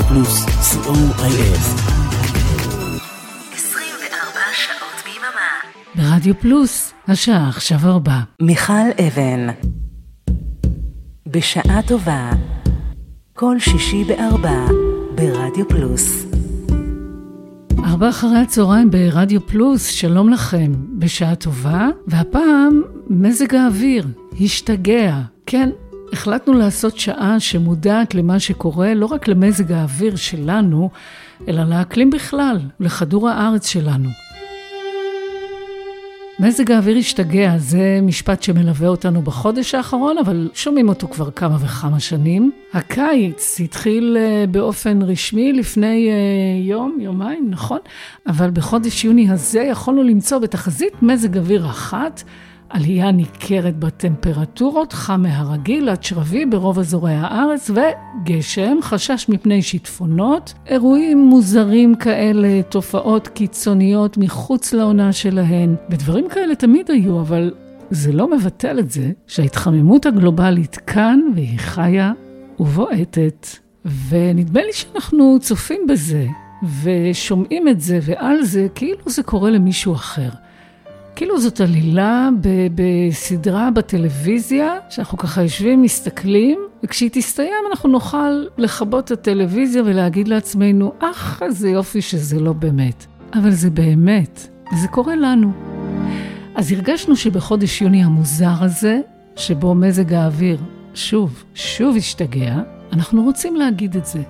רדיו פלוס, co.il. 24 שעות ביממה. ברדיו פלוס, השעה עכשיו ארבע. מיכל אבן. בשעה טובה. כל שישי בארבע. ברדיו פלוס. ארבע אחרי הצהריים ברדיו פלוס, שלום לכם, בשעה טובה, והפעם מזג האוויר, השתגע. כן, החלטנו לעשות שעה שמודעת למה שקורה, לא רק למזג האוויר שלנו, אלא לאקלים בכלל, לכדור הארץ שלנו. מזג האוויר השתגע, זה משפט שמלווה אותנו בחודש האחרון, אבל שומעים אותו כבר כמה וכמה שנים. הקיץ התחיל אה, באופן רשמי לפני אה, יום, יומיים, נכון? אבל בחודש יוני הזה יכולנו למצוא בתחזית מזג אוויר אחת עלייה ניכרת בטמפרטורות, חם מהרגיל עד שרבי ברוב אזורי הארץ, וגשם, חשש מפני שיטפונות, אירועים מוזרים כאלה, תופעות קיצוניות מחוץ לעונה שלהן, ודברים כאלה תמיד היו, אבל זה לא מבטל את זה שההתחממות הגלובלית כאן והיא חיה ובועטת. ונדמה לי שאנחנו צופים בזה, ושומעים את זה, ועל זה כאילו זה קורה למישהו אחר. כאילו זאת עלילה בסדרה בטלוויזיה, שאנחנו ככה יושבים, מסתכלים, וכשהיא תסתיים אנחנו נוכל לכבות את הטלוויזיה ולהגיד לעצמנו, אך, איזה יופי שזה לא באמת. אבל זה באמת, וזה קורה לנו. אז הרגשנו שבחודש יוני המוזר הזה, שבו מזג האוויר שוב, שוב השתגע, אנחנו רוצים להגיד את זה.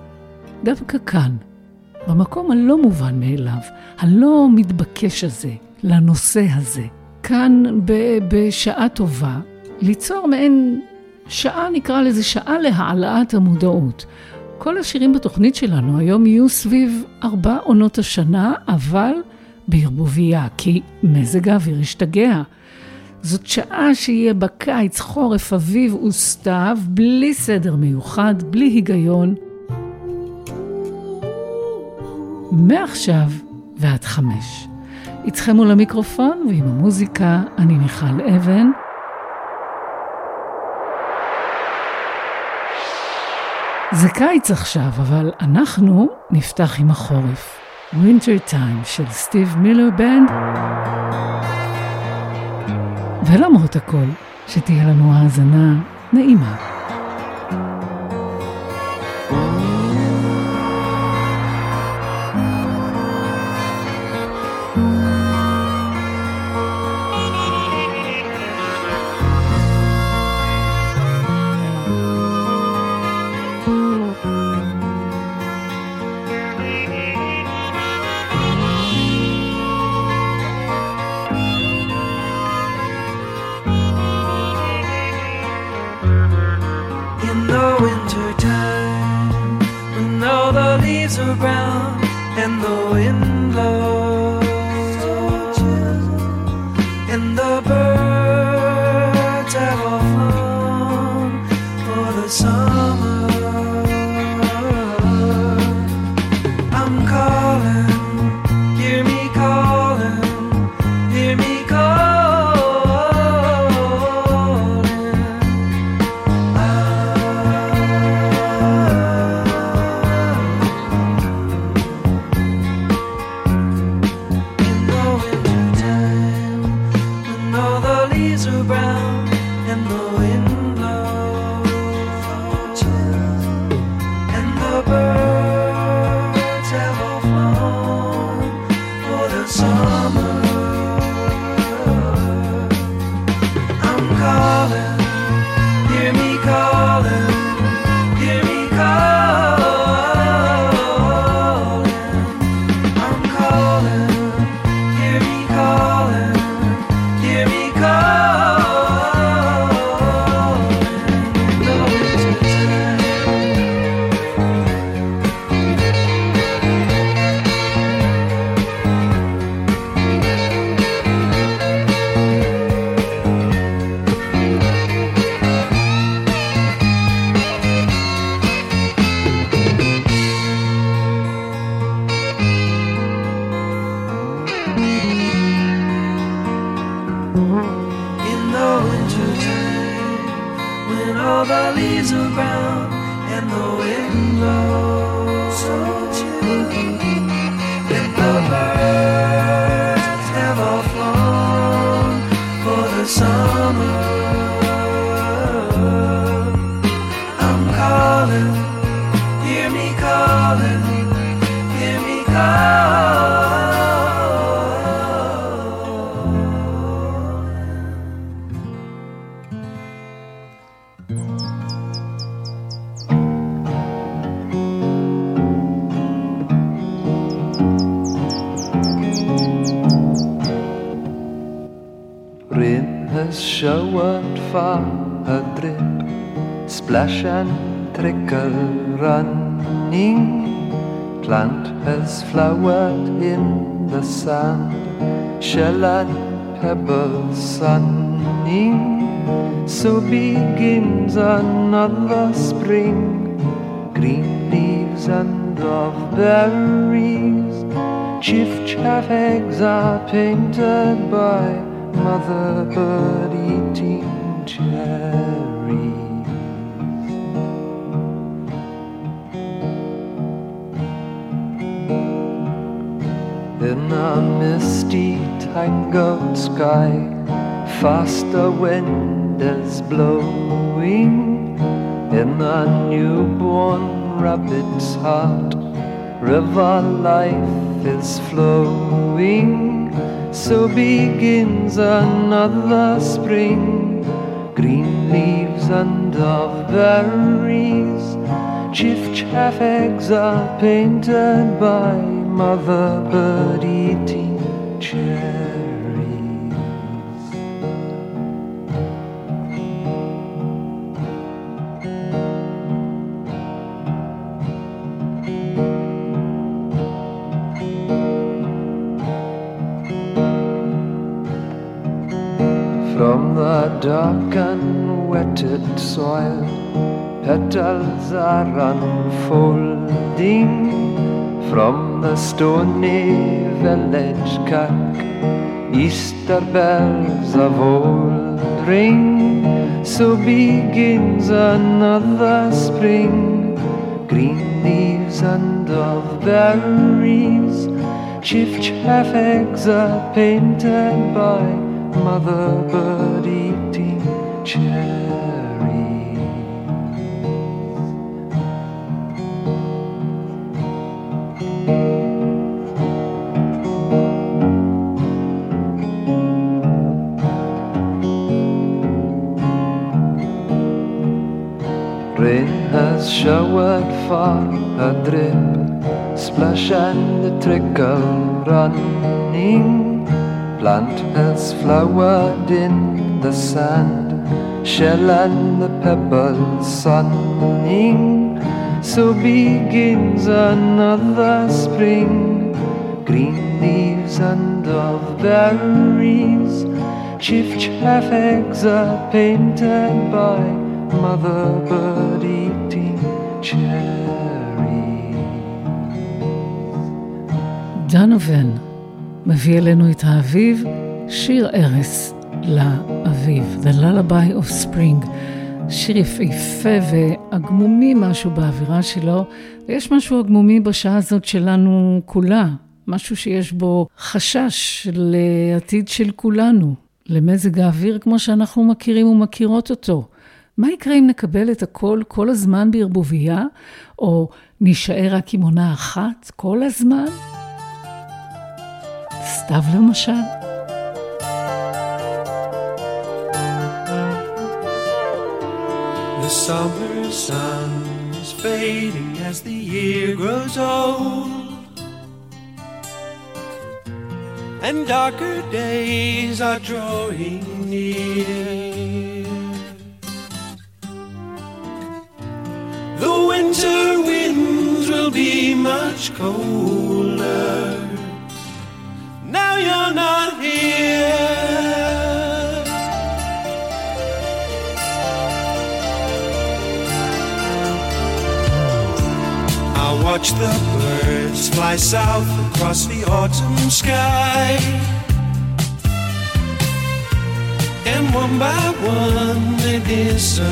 דווקא כאן, במקום הלא מובן מאליו, הלא מתבקש הזה, לנושא הזה. כאן ב- בשעה טובה, ליצור מעין שעה, נקרא לזה שעה להעלאת המודעות. כל השירים בתוכנית שלנו היום יהיו סביב ארבע עונות השנה, אבל בערבוביה, כי מזג האוויר השתגע. זאת שעה שיהיה בקיץ, חורף, אביב וסתיו, בלי סדר מיוחד, בלי היגיון. מעכשיו ועד חמש. איתכם מול המיקרופון ועם המוזיקה, אני מיכל אבן. זה קיץ עכשיו, אבל אנחנו נפתח עם החורף. Winter Time של סטיב מילר בנד. ולמרות הכל, שתהיה לנו האזנה נעימה. Has showered far a drip, splash and trickle running. Plant has flowered in the sand, shell and pebble sunning. So begins another spring, green leaves and of berries. Chiff chaff eggs are painted by mother bird eating cherries. In a misty, tangled sky, faster wind is blowing. In a newborn rabbit's heart, river life is flowing. So begins another spring, green leaves and of berries. Chiff chaff eggs are painted by mother bird eating petals are unfolding. From the stony village kirk, Easter bells of old ring. So begins another spring, green leaves and of berries. Chiff chaff eggs are painted by mother bird eating. Showered far a drip, splash and a trickle running. Plant has flowered in the sand, shell and the pebble sunning. So begins another spring, green leaves and of berries. Chiff chaff eggs are painted by mother bird דנובן מביא אלינו את האביב, שיר ערש לאביב, The Lullaby of Spring. שיר יפהפה והגמומי משהו באווירה שלו, ויש משהו הגמומי בשעה הזאת שלנו כולה, משהו שיש בו חשש לעתיד של כולנו, למזג האוויר כמו שאנחנו מכירים ומכירות אותו. מה יקרה אם נקבל את הכל כל הזמן בערבוביה, או נישאר רק עם עונה אחת כל הזמן? סתיו למשל. The summer sun is fading as the year grows old. And darker days are drawing near. Be much colder. Now you're not here. I watch the birds fly south across the autumn sky. And one by one they disappear.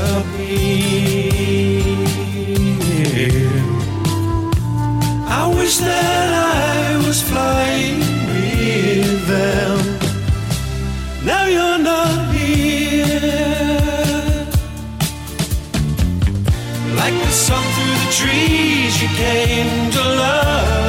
I wish that I was flying with them. Now you're not here. Like the sun through the trees, you came to love.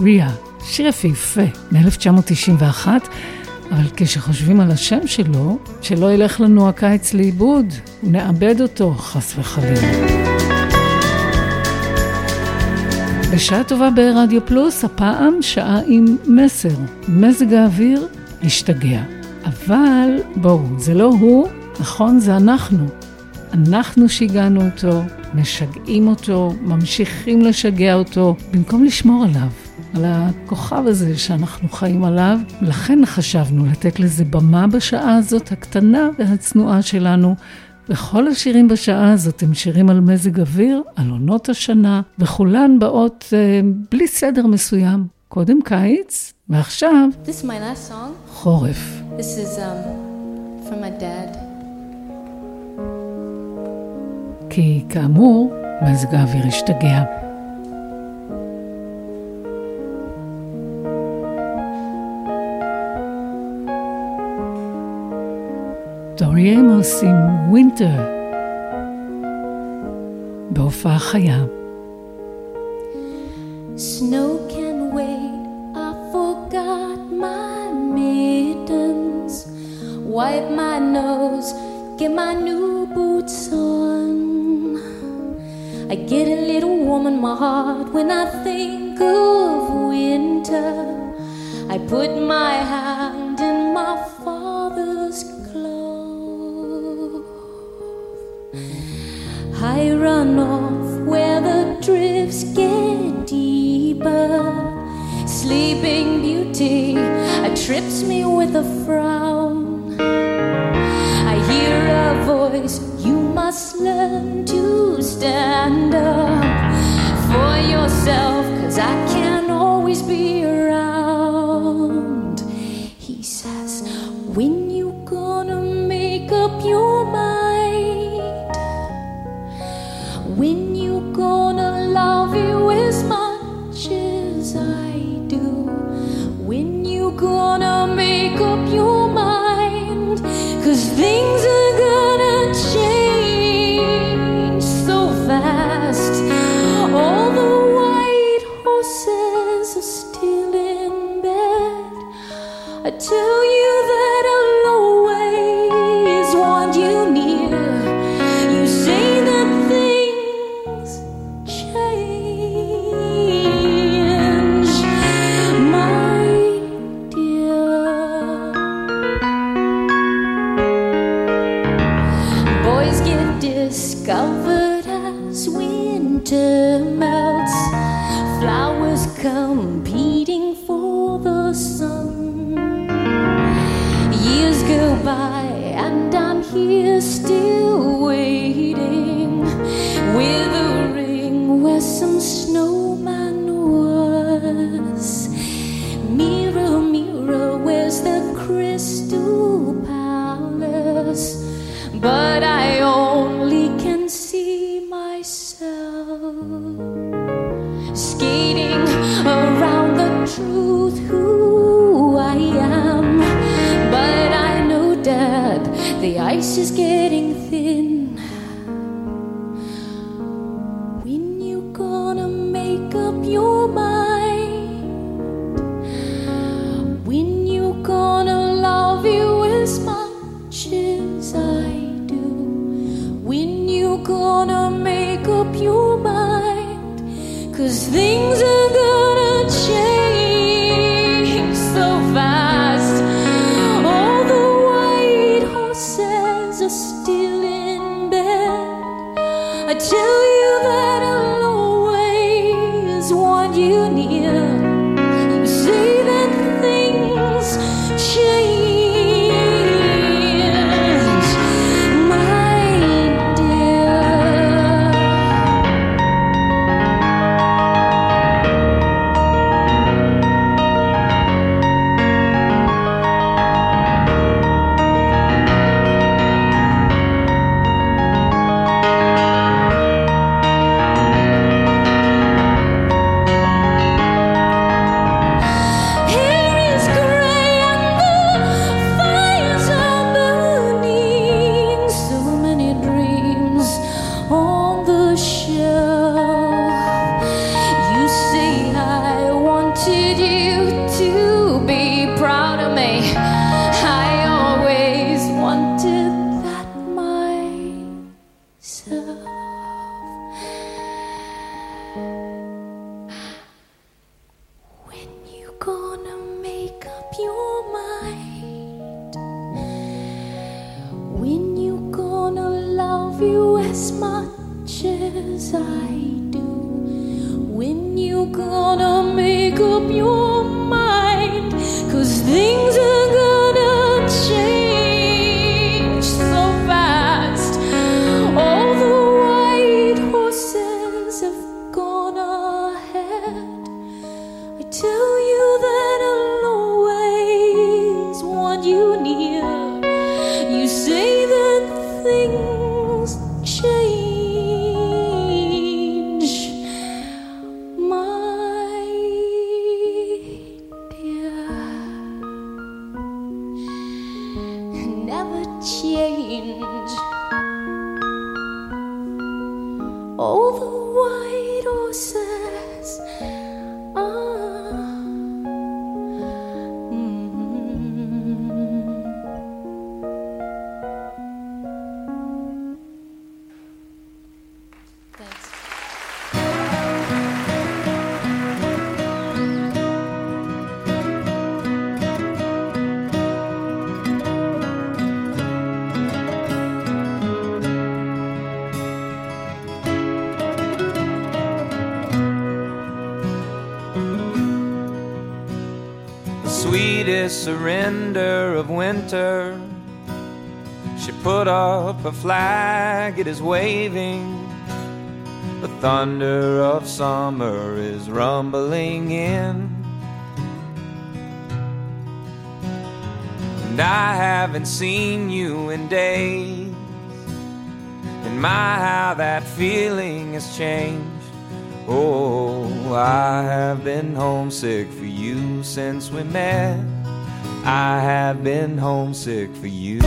ריה, שיר יפהפה, מ-1991, אבל כשחושבים על השם שלו, שלא ילך לנו הקיץ לאיבוד, נאבד אותו, חס וחלילה. בשעה טובה ברדיו פלוס, הפעם שעה עם מסר, מזג האוויר השתגע. אבל בואו, זה לא הוא, נכון, זה אנחנו. אנחנו שיגענו אותו, משגעים אותו, ממשיכים לשגע אותו, במקום לשמור עליו, על הכוכב הזה שאנחנו חיים עליו. לכן חשבנו לתת לזה במה בשעה הזאת, הקטנה והצנועה שלנו. וכל השירים בשעה הזאת הם שירים על מזג אוויר, על עונות השנה, וכולן באות אה, בלי סדר מסוים. קודם קיץ, ועכשיו This is my last song. חורף. This is um, from my dad. כי כאמור, מזג האוויר השתגע. טורי איימוס עם וינטר בהופעה חיה. Snow can wait, I forgot my mittens. Wipe my nose, get my new boots on. I get a little warm in my heart when I think of winter. I put my hand I run off where the drifts get deeper. Sleeping Beauty uh, trips me with a frown. I hear a voice, you must learn to stand up for yourself, cause I can't always be around. veces que your mind? When you gonna love you as much as I flag, it is waving. The thunder of summer is rumbling in. And I haven't seen you in days. And my, how that feeling has changed. Oh, I have been homesick for you since we met. I have been homesick for you.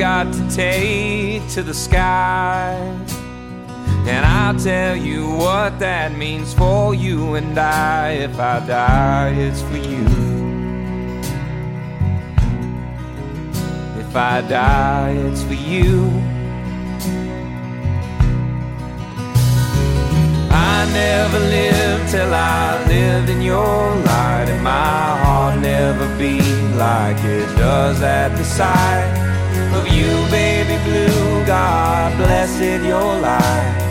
Got to take to the sky. And I'll tell you what that means for you and I. If I die, it's for you. If I die, it's for you. I never lived till I lived in your light, and my heart never beat like it does at the sight of you, baby blue. God blessed your life.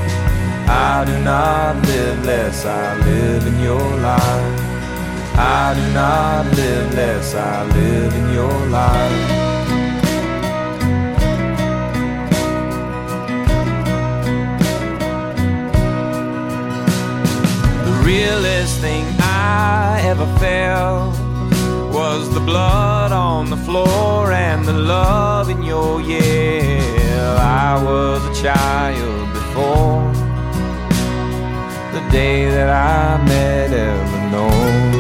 I do not live less, I live in your life. I do not live less, I live in your life. The realest thing I ever felt was the blood on the floor and the love in your yell. I was a child before the day that I met Eleanor.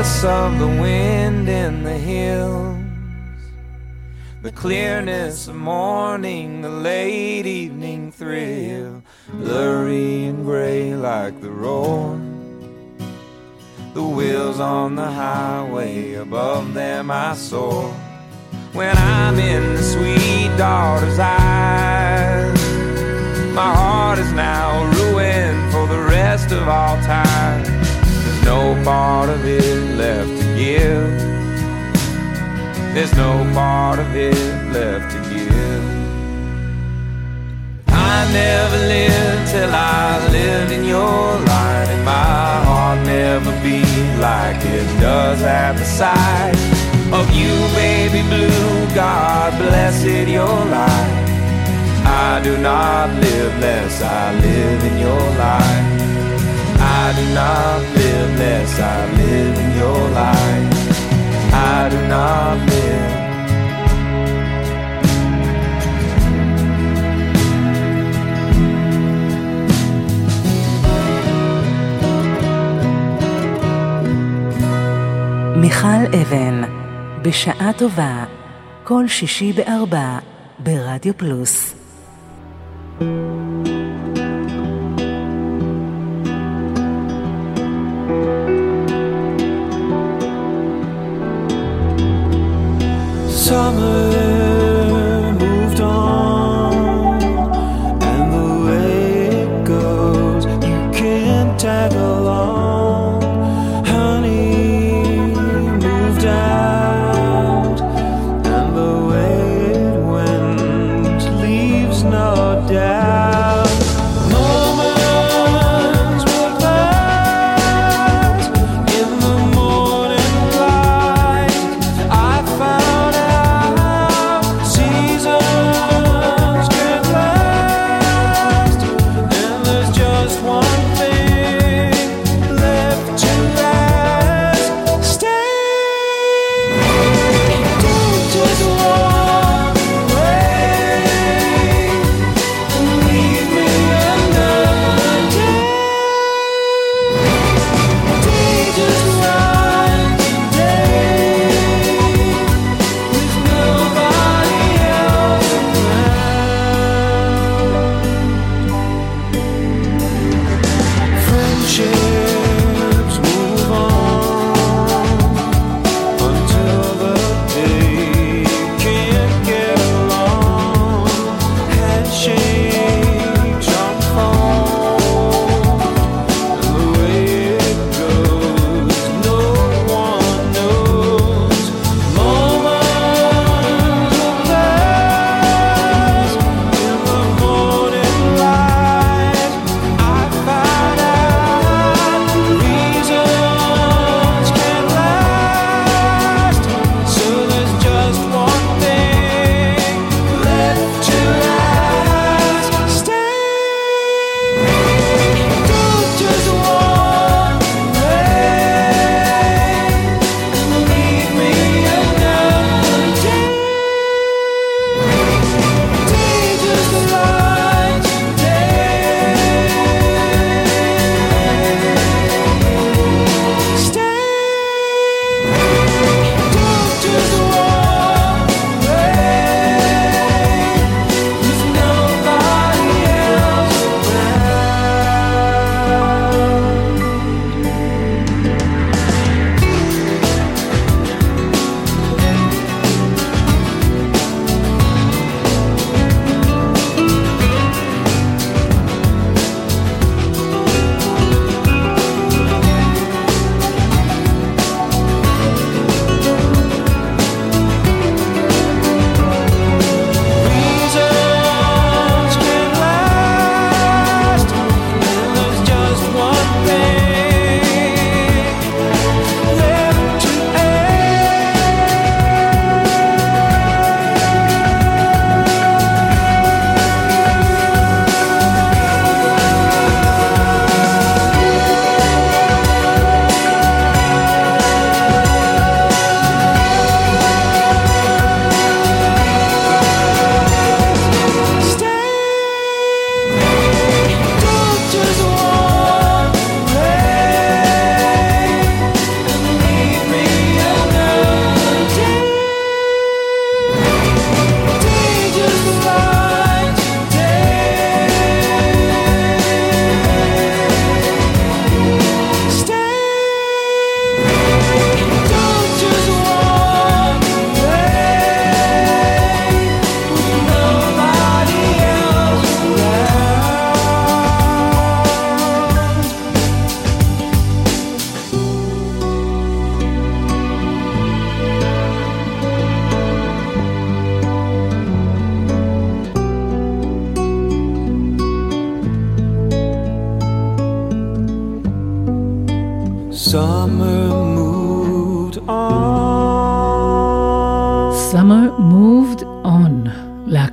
Of the wind in the hills, the clearness of morning, the late evening thrill, blurry and gray like the roar. The wheels on the highway, above them I soar. When I'm in the sweet daughter's eyes, my heart is now ruined for the rest of all time. There's no part of it left to give. There's no part of it left to give. I never lived till I lived in your light, and my heart never beat like it does at the sight of you, baby blue. God bless blessed your life. I do not live less, I live in your life. Do not live less, I live in your life. I do not live. מיכל אבן, בשעה טובה, כל שישי בארבע, ברדיו פלוס. Summer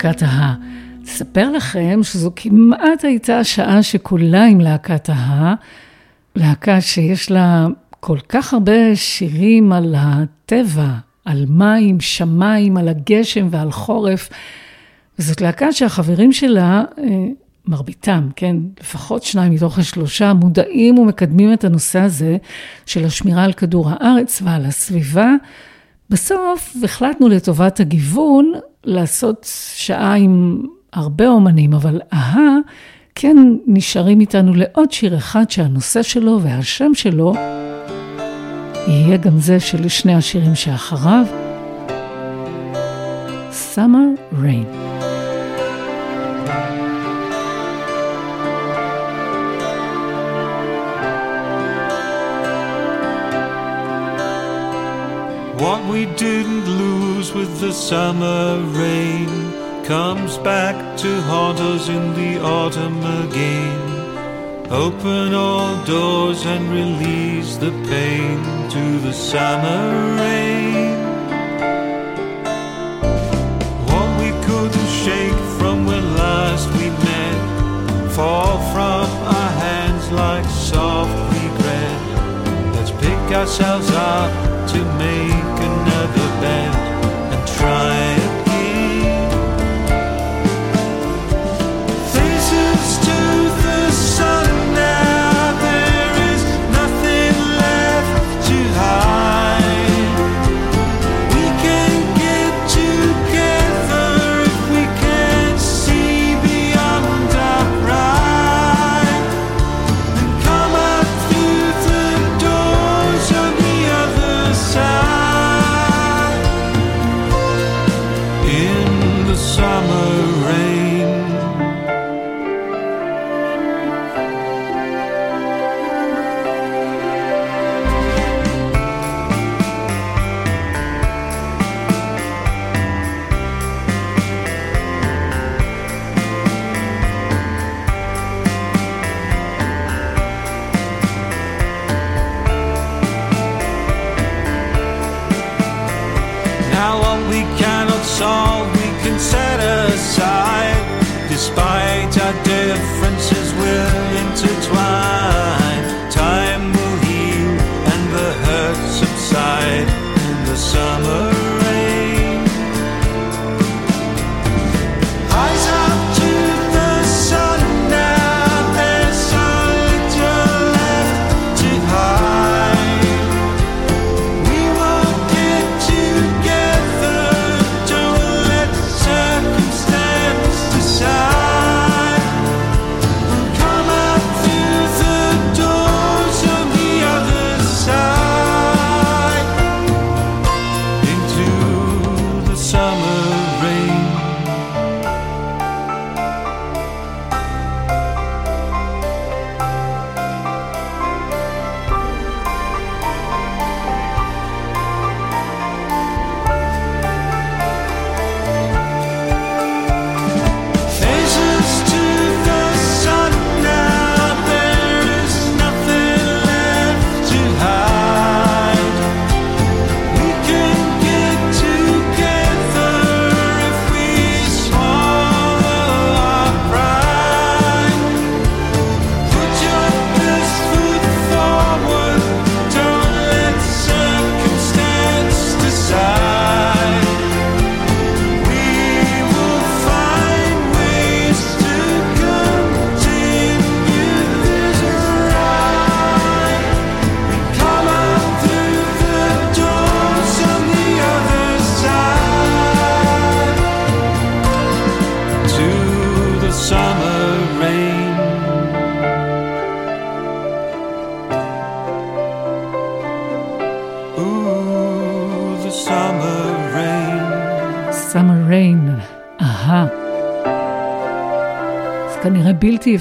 להקת ההא. אספר לכם שזו כמעט הייתה השעה שכולה עם להקת ההא, להקה שיש לה כל כך הרבה שירים על הטבע, על מים, שמיים, על הגשם ועל חורף. וזאת להקה שהחברים שלה, אה, מרביתם, כן, לפחות שניים מתוך השלושה, מודעים ומקדמים את הנושא הזה של השמירה על כדור הארץ ועל הסביבה. בסוף החלטנו לטובת הגיוון לעשות שעה עם הרבה אומנים, אבל אהה, כן נשארים איתנו לעוד שיר אחד שהנושא שלו והשם שלו יהיה גם זה של שני השירים שאחריו, Summer Rain. What we didn't lose with the summer rain comes back to haunt us in the autumn again. Open all doors and release the pain to the summer rain. What we couldn't shake from when last we met fall from our hands like soft regret. Let's pick ourselves up to make another bend and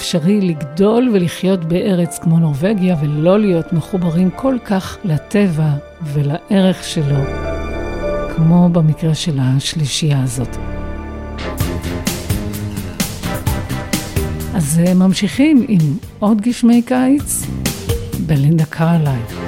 אפשרי לגדול ולחיות בארץ כמו נורבגיה ולא להיות מחוברים כל כך לטבע ולערך שלו, כמו במקרה של השלישייה הזאת. אז ממשיכים עם עוד גשמי קיץ בלינדה קרלייב.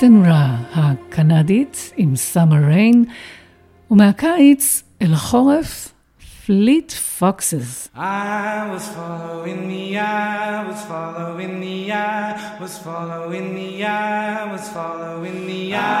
קריסטן רה הקנדית עם סאמר ריין, ומהקיץ אל החורף, פליט פוקסס. Was following the eye, was following the eye, was following the eye, was following the eye,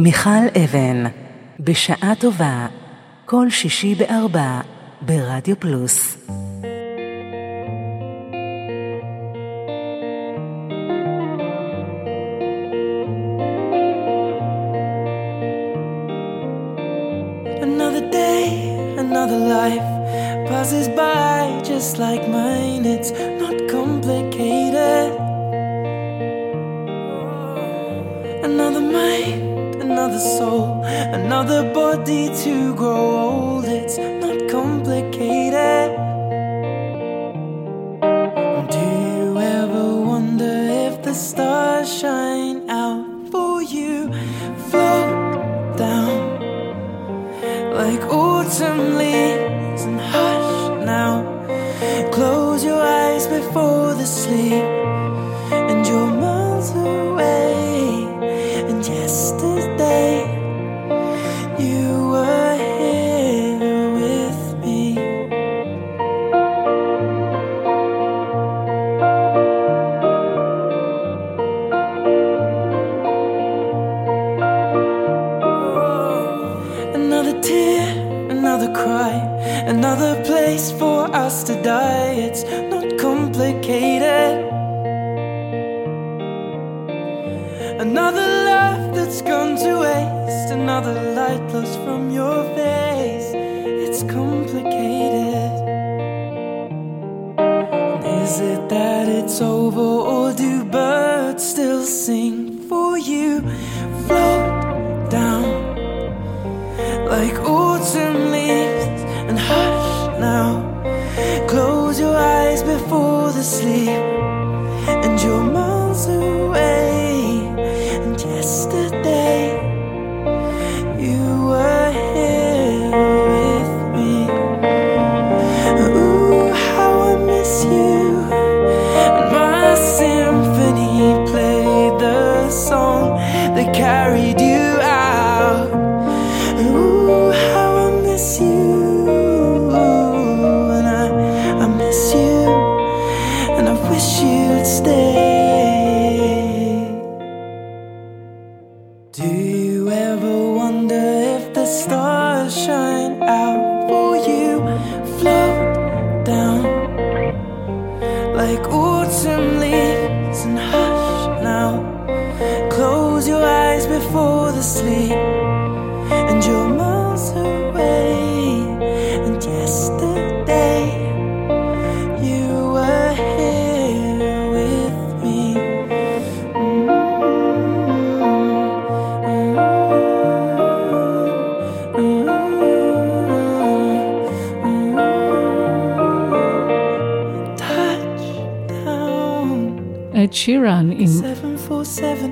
מיכל אבן, בשעה טובה, כל שישי בארבע, ברדיו פלוס. Sleep,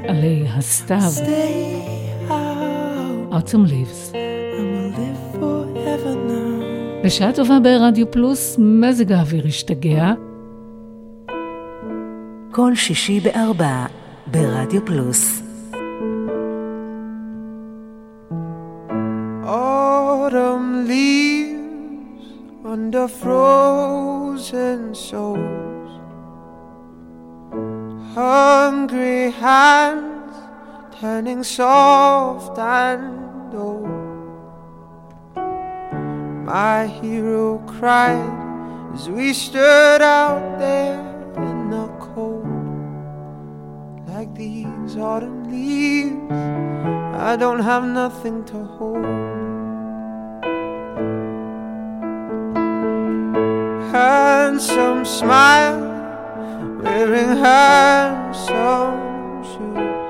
עלי הסתיו, Stay out. Autumn Leaves. בשעה טובה ברדיו פלוס, מזג האוויר השתגע. כל שישי בארבע ברדיו פלוס. Autumn leaves under frozen souls. Hungry hands turning soft and old. My hero cried as we stood out there in the cold. Like these autumn leaves, I don't have nothing to hold. handsome smile, wearing handsome shoes.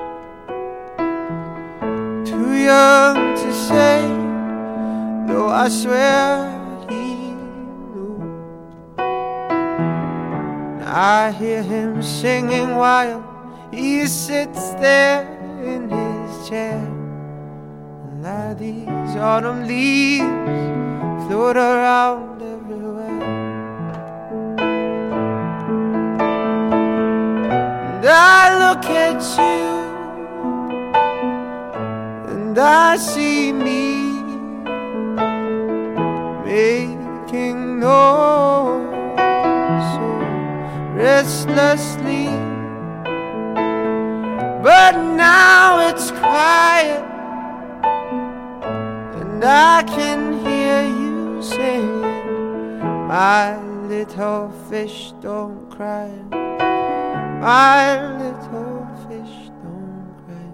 Too young to say, though I swear he knew. I hear him singing while he sits there in his chair. And like these autumn leaves float around everywhere. I look at you and I see me making noise so restlessly. But now it's quiet and I can hear you singing, My little fish don't cry. My little fish don't cry.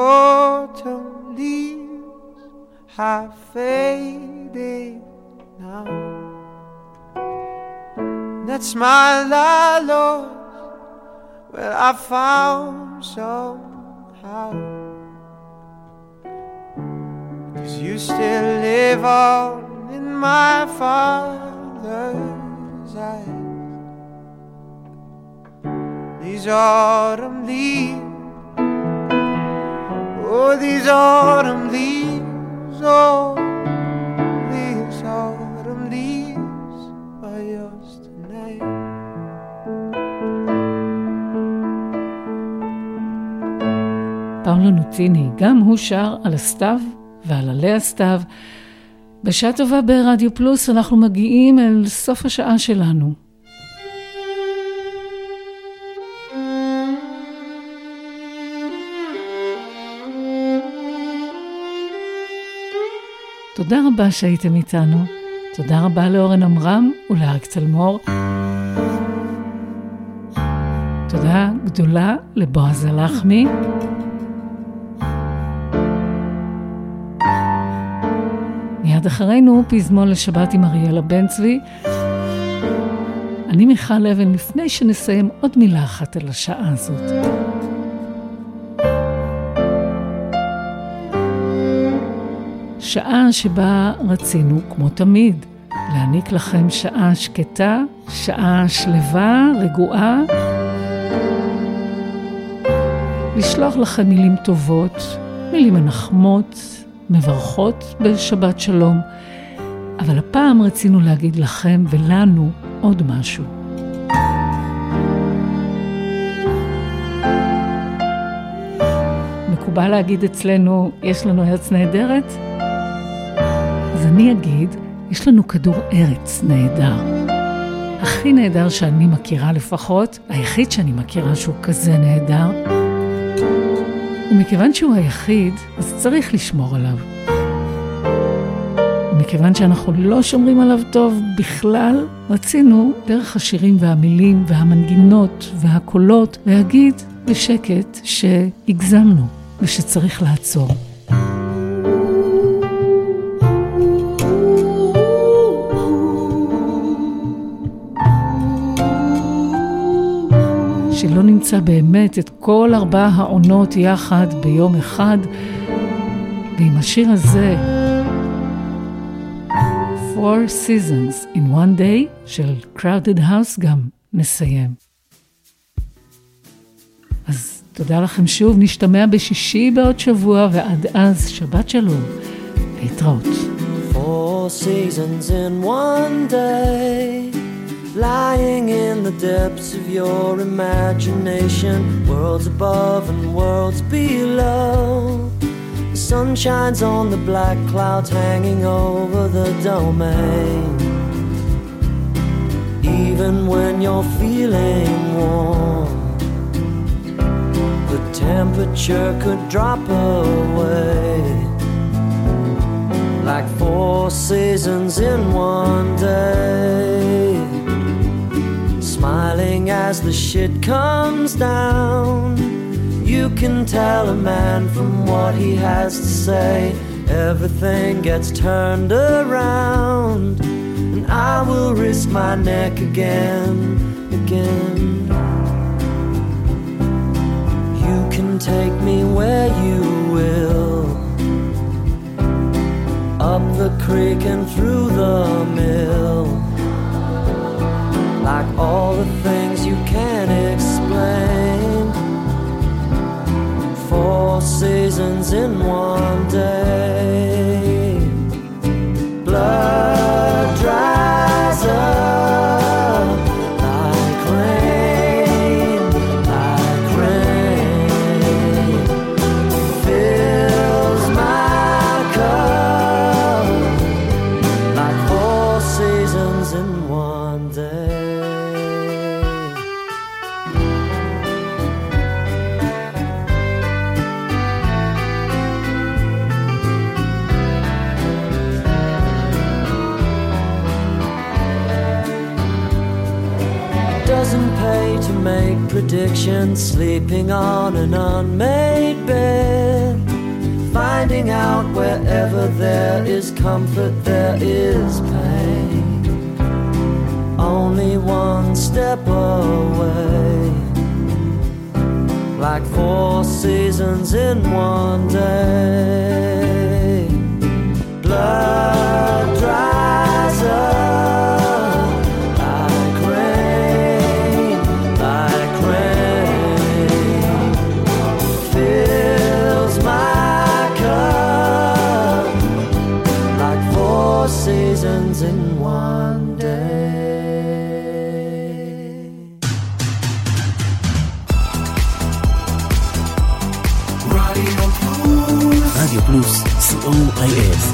Autumn leaves have faded now. That smile I lost, well, I found somehow. Cause you still live on in my father's eyes. These autumn leaves, oh, these autumn leaves, oh, these autumn leaves are yours tonight. פאולו נוטיני, גם הוא שר על הסתיו ועל עלי הסתיו. בשעה טובה ברדיו פלוס אנחנו מגיעים אל סוף השעה שלנו. תודה רבה שהייתם איתנו. תודה רבה לאורן עמרם ולאריק צלמור. תודה גדולה לבועז הלחמי. מיד אחרינו פזמון לשבת עם אריאלה בן צבי. אני מיכל אבן, לפני שנסיים עוד מילה אחת על השעה הזאת. שעה שבה רצינו, כמו תמיד, להעניק לכם שעה שקטה, שעה שלווה, רגועה, לשלוח לכם מילים טובות, מילים מנחמות, מברכות בשבת שלום, אבל הפעם רצינו להגיד לכם ולנו עוד משהו. מקובל להגיד אצלנו, יש לנו ארץ נהדרת? אז אני אגיד, יש לנו כדור ארץ נהדר. הכי נהדר שאני מכירה לפחות, היחיד שאני מכירה שהוא כזה נהדר. ומכיוון שהוא היחיד, אז צריך לשמור עליו. ומכיוון שאנחנו לא שומרים עליו טוב בכלל, רצינו, דרך השירים והמילים והמנגינות והקולות, להגיד בשקט שהגזמנו ושצריך לעצור. שלא נמצא באמת את כל ארבע העונות יחד ביום אחד, ועם השיר הזה, Four Seasons in One Day של Crowded House גם נסיים. אז תודה לכם שוב, נשתמע בשישי בעוד שבוע, ועד אז שבת שלום, להתראות. Four seasons in one day, lying in the depths of your imagination, worlds above and worlds below. The sun shines on the black clouds hanging over the domain. Even when you're feeling warm, the temperature could drop away like four seasons in one day. Smiling as the shit comes down. You can tell a man from what he has to say. Everything gets turned around. And I will risk my neck again, again. You can take me where you will up the creek and through the mill. Like all the things you can't explain. Four seasons in one day. Sleeping on an unmade bed. Finding out wherever there is comfort, there is pain. Only one step away, like four seasons in one day. Blood dries Play is.